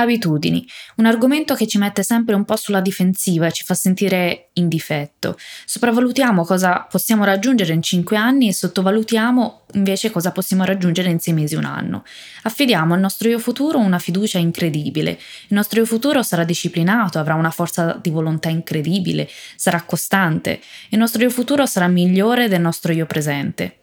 Abitudini, un argomento che ci mette sempre un po' sulla difensiva e ci fa sentire in difetto. Sopravvalutiamo cosa possiamo raggiungere in 5 anni e sottovalutiamo invece cosa possiamo raggiungere in 6 mesi un anno. Affidiamo al nostro io futuro una fiducia incredibile. Il nostro io futuro sarà disciplinato, avrà una forza di volontà incredibile, sarà costante. Il nostro io futuro sarà migliore del nostro io presente.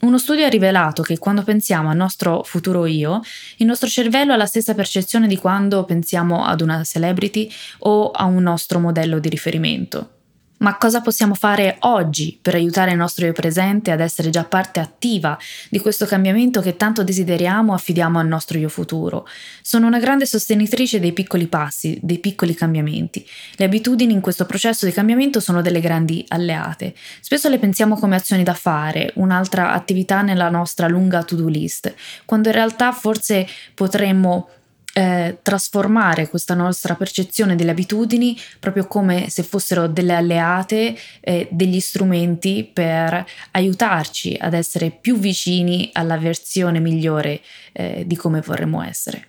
Uno studio ha rivelato che quando pensiamo al nostro futuro io, il nostro cervello ha la stessa percezione di quando pensiamo ad una celebrity o a un nostro modello di riferimento. Ma cosa possiamo fare oggi per aiutare il nostro io presente ad essere già parte attiva di questo cambiamento che tanto desideriamo affidiamo al nostro io futuro? Sono una grande sostenitrice dei piccoli passi, dei piccoli cambiamenti. Le abitudini in questo processo di cambiamento sono delle grandi alleate. Spesso le pensiamo come azioni da fare, un'altra attività nella nostra lunga to-do list, quando in realtà forse potremmo eh, trasformare questa nostra percezione delle abitudini proprio come se fossero delle alleate, eh, degli strumenti per aiutarci ad essere più vicini alla versione migliore eh, di come vorremmo essere.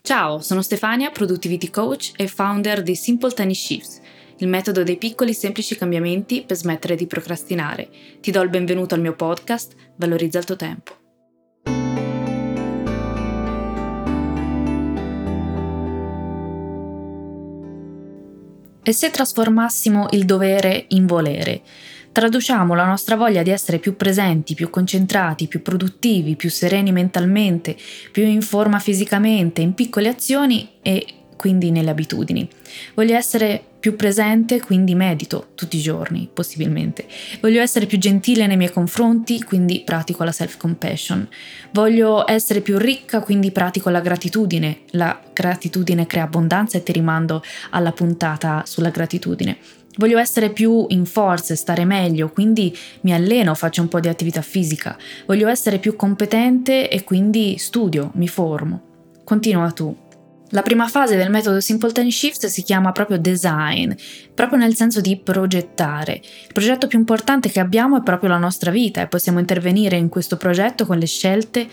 Ciao, sono Stefania, Productivity Coach e founder di Simple Tiny Shifts, il metodo dei piccoli semplici cambiamenti per smettere di procrastinare. Ti do il benvenuto al mio podcast, Valorizza il tuo tempo. E se trasformassimo il dovere in volere? Traduciamo la nostra voglia di essere più presenti, più concentrati, più produttivi, più sereni mentalmente, più in forma fisicamente, in piccole azioni e quindi nelle abitudini. Voglio essere più presente, quindi medito tutti i giorni, possibilmente. Voglio essere più gentile nei miei confronti, quindi pratico la self-compassion. Voglio essere più ricca, quindi pratico la gratitudine. La gratitudine crea abbondanza e ti rimando alla puntata sulla gratitudine. Voglio essere più in forza e stare meglio, quindi mi alleno, faccio un po' di attività fisica. Voglio essere più competente e quindi studio, mi formo. Continua tu. La prima fase del metodo Simple Time Shift si chiama proprio design, proprio nel senso di progettare. Il progetto più importante che abbiamo è proprio la nostra vita e possiamo intervenire in questo progetto con le scelte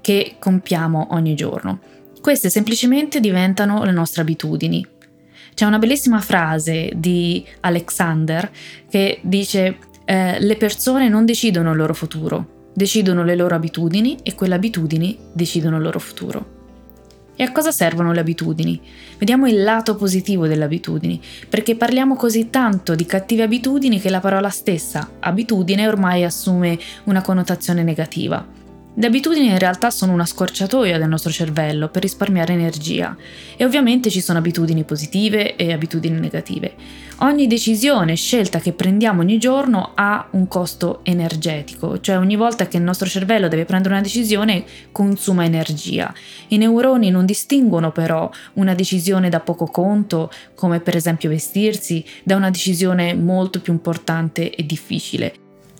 che compiamo ogni giorno. Queste semplicemente diventano le nostre abitudini. C'è una bellissima frase di Alexander che dice eh, le persone non decidono il loro futuro, decidono le loro abitudini e quelle abitudini decidono il loro futuro. E a cosa servono le abitudini? Vediamo il lato positivo delle abitudini, perché parliamo così tanto di cattive abitudini che la parola stessa, abitudine, ormai assume una connotazione negativa. Le abitudini in realtà sono una scorciatoia del nostro cervello per risparmiare energia e ovviamente ci sono abitudini positive e abitudini negative. Ogni decisione, scelta che prendiamo ogni giorno ha un costo energetico, cioè ogni volta che il nostro cervello deve prendere una decisione consuma energia. I neuroni non distinguono però una decisione da poco conto, come per esempio vestirsi, da una decisione molto più importante e difficile.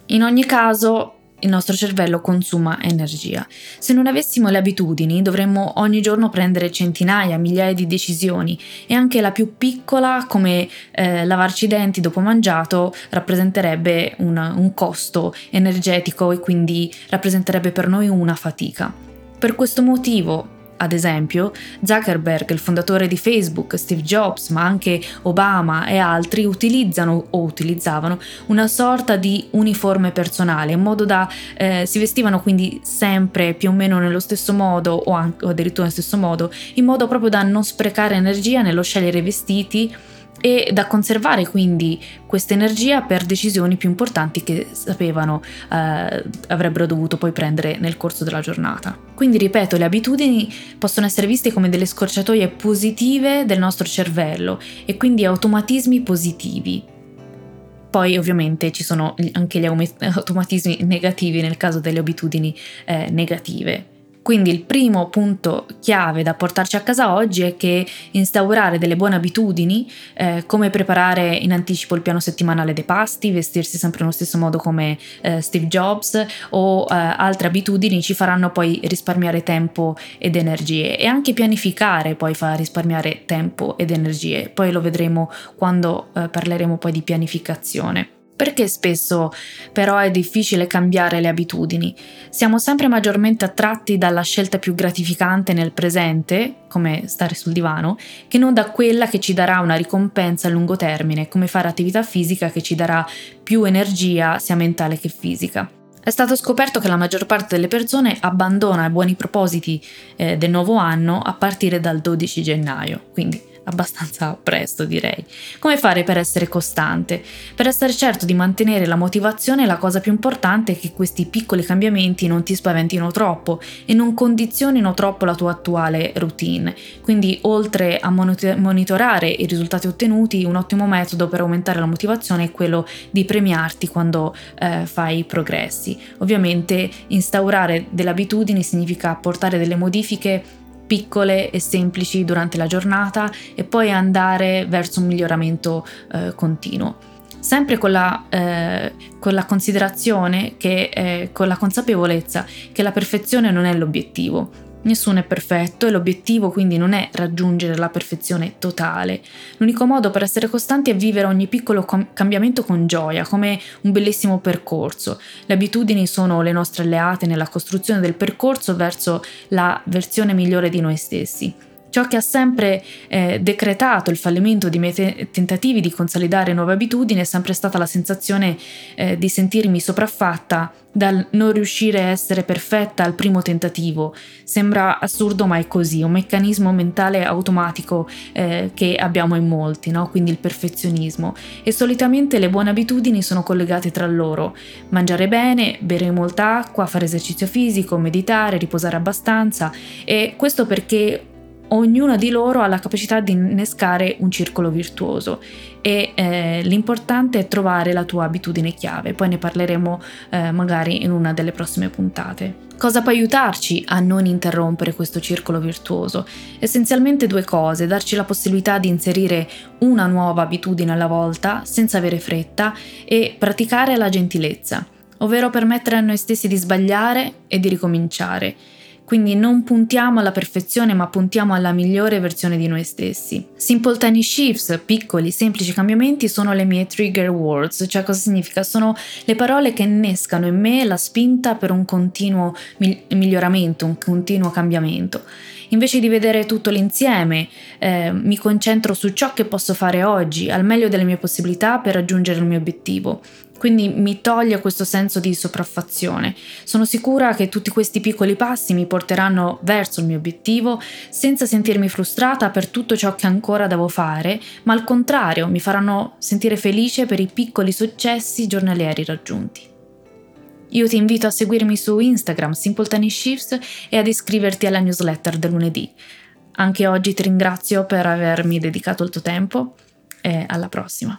In ogni caso, il nostro cervello consuma energia. Se non avessimo le abitudini, dovremmo ogni giorno prendere centinaia, migliaia di decisioni e anche la più piccola, come eh, lavarci i denti dopo mangiato, rappresenterebbe un, un costo energetico e quindi rappresenterebbe per noi una fatica. Per questo motivo ad esempio, Zuckerberg, il fondatore di Facebook, Steve Jobs, ma anche Obama e altri utilizzano o utilizzavano una sorta di uniforme personale, in modo da eh, si vestivano quindi sempre più o meno nello stesso modo o, anche, o addirittura nello stesso modo, in modo proprio da non sprecare energia nello scegliere vestiti e da conservare quindi questa energia per decisioni più importanti che sapevano eh, avrebbero dovuto poi prendere nel corso della giornata. Quindi ripeto, le abitudini possono essere viste come delle scorciatoie positive del nostro cervello e quindi automatismi positivi. Poi ovviamente ci sono anche gli automatismi negativi nel caso delle abitudini eh, negative Quindi il primo punto chiave da portarci a casa oggi è che instaurare delle buone abitudini, eh, come preparare in anticipo il piano settimanale dei pasti, vestirsi sempre nello stesso modo come eh, Steve Jobs o eh, altre abitudini ci faranno poi risparmiare tempo ed energie e anche pianificare poi fa risparmiare tempo ed energie. Poi lo vedremo quando eh, parleremo poi di pianificazione. Perché spesso però è difficile cambiare le abitudini? Siamo sempre maggiormente attratti dalla scelta più gratificante nel presente, come stare sul divano, che non da quella che ci darà una ricompensa a lungo termine, come fare attività fisica che ci darà più energia sia mentale che fisica. È stato scoperto che la maggior parte delle persone abbandona i buoni propositi eh, del nuovo anno a partire dal 12 gennaio, quindi abbastanza presto direi. Come fare per essere costante? Per essere certo di mantenere la motivazione la cosa più importante è che questi piccoli cambiamenti non ti spaventino troppo e non condizionino troppo la tua attuale routine. Quindi oltre a monitorare i risultati ottenuti, un ottimo metodo per aumentare la motivazione è quello di premiarti quando eh, fai progressi. Ovviamente instaurare delle abitudini significa apportare delle modifiche piccole e semplici durante la giornata e poi andare verso un miglioramento eh, continuo. Sempre con la, eh, con la considerazione che, eh, con la consapevolezza che la perfezione non è l'obiettivo, Nessuno è perfetto e l'obiettivo quindi non è raggiungere la perfezione totale. L'unico modo per essere costanti è vivere ogni piccolo com- cambiamento con gioia, come un bellissimo percorso. Le abitudini sono le nostre alleate nella costruzione del percorso verso la versione migliore di noi stessi. Ciò che ha sempre eh, decretato il fallimento di miei te- tentativi di consolidare nuove abitudini è sempre stata la sensazione eh, di sentirmi sopraffatta dal non riuscire a essere perfetta al primo tentativo. Sembra assurdo, ma è così, un meccanismo mentale automatico eh, che abbiamo in molti, no? quindi il perfezionismo. E solitamente le buone abitudini sono collegate tra loro. Mangiare bene, bere molta acqua, fare esercizio fisico, meditare, riposare abbastanza e questo perché ognuna di loro ha la capacità di innescare un circolo virtuoso e eh, l'importante è trovare la tua abitudine chiave, poi ne parleremo eh, magari in una delle prossime puntate. Cosa può aiutarci a non interrompere questo circolo virtuoso? Essenzialmente due cose, darci la possibilità di inserire una nuova abitudine alla volta senza avere fretta e praticare la gentilezza, ovvero permettere a noi stessi di sbagliare e di ricominciare. Quindi non puntiamo alla perfezione, ma puntiamo alla migliore versione di noi stessi. Simple tiny shifts, piccoli, semplici cambiamenti, sono le mie trigger words, cioè cosa significa? Sono le parole che innescano in me la spinta per un continuo miglioramento, un continuo cambiamento. Invece di vedere tutto l'insieme, eh, mi concentro su ciò che posso fare oggi, al meglio delle mie possibilità per raggiungere il mio obiettivo quindi mi toglie questo senso di sopraffazione. Sono sicura che tutti questi piccoli passi mi porteranno verso il mio obiettivo senza sentirmi frustrata per tutto ciò che ancora devo fare, ma al contrario mi faranno sentire felice per i piccoli successi giornalieri raggiunti. Io ti invito a seguirmi su Instagram Simple Tiny Shifts e ad iscriverti alla newsletter del lunedì. Anche oggi ti ringrazio per avermi dedicato il tuo tempo e alla prossima.